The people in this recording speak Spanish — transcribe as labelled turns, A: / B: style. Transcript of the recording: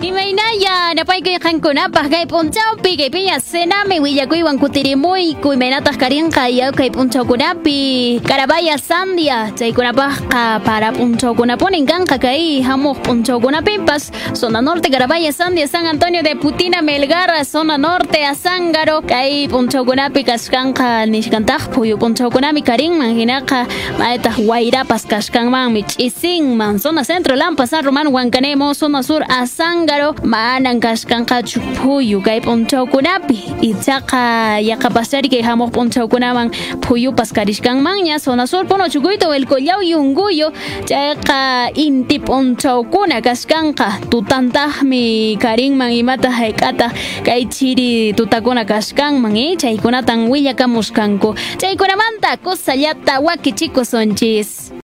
A: Terima Inaya Dapat p'unchawpi kay piña senami willakuywan kutirimuykuy maynatas karinqa yaw kay p'unchawkunapi Carabaya Sandia chaykunapaqqa para p'unchawkunapunin kanqa kay hamuq p'unchawkunapipas zona norte Carabaya Sandia San Antonio de Putina Melgar zona norte Azángaro kay p'unchawkunapi kashkanqa nishkantaq phuyu p'unchawkunami karinman hinaqa maytaq wayrapas kashkanmanmi ch'isinman zona centro Lampa San Román Huancanemo zona sur Azángaro manan kashkanqachu phuyu kay p'unchawkunapi ichaqa yaqapashari kay hamuq p'unchawkunaman phuyupas karishkanmanña zona sur puno Chucuito el Collao Yunguyo. Chayqa inti p'unchawkuna kashkanqa tutantaqmi karinman imataq hayk'ataq kay chiri tutakuna kashkanman y chaykunatan willakamusqanku chaykunamanta kusallata wakichikusunchis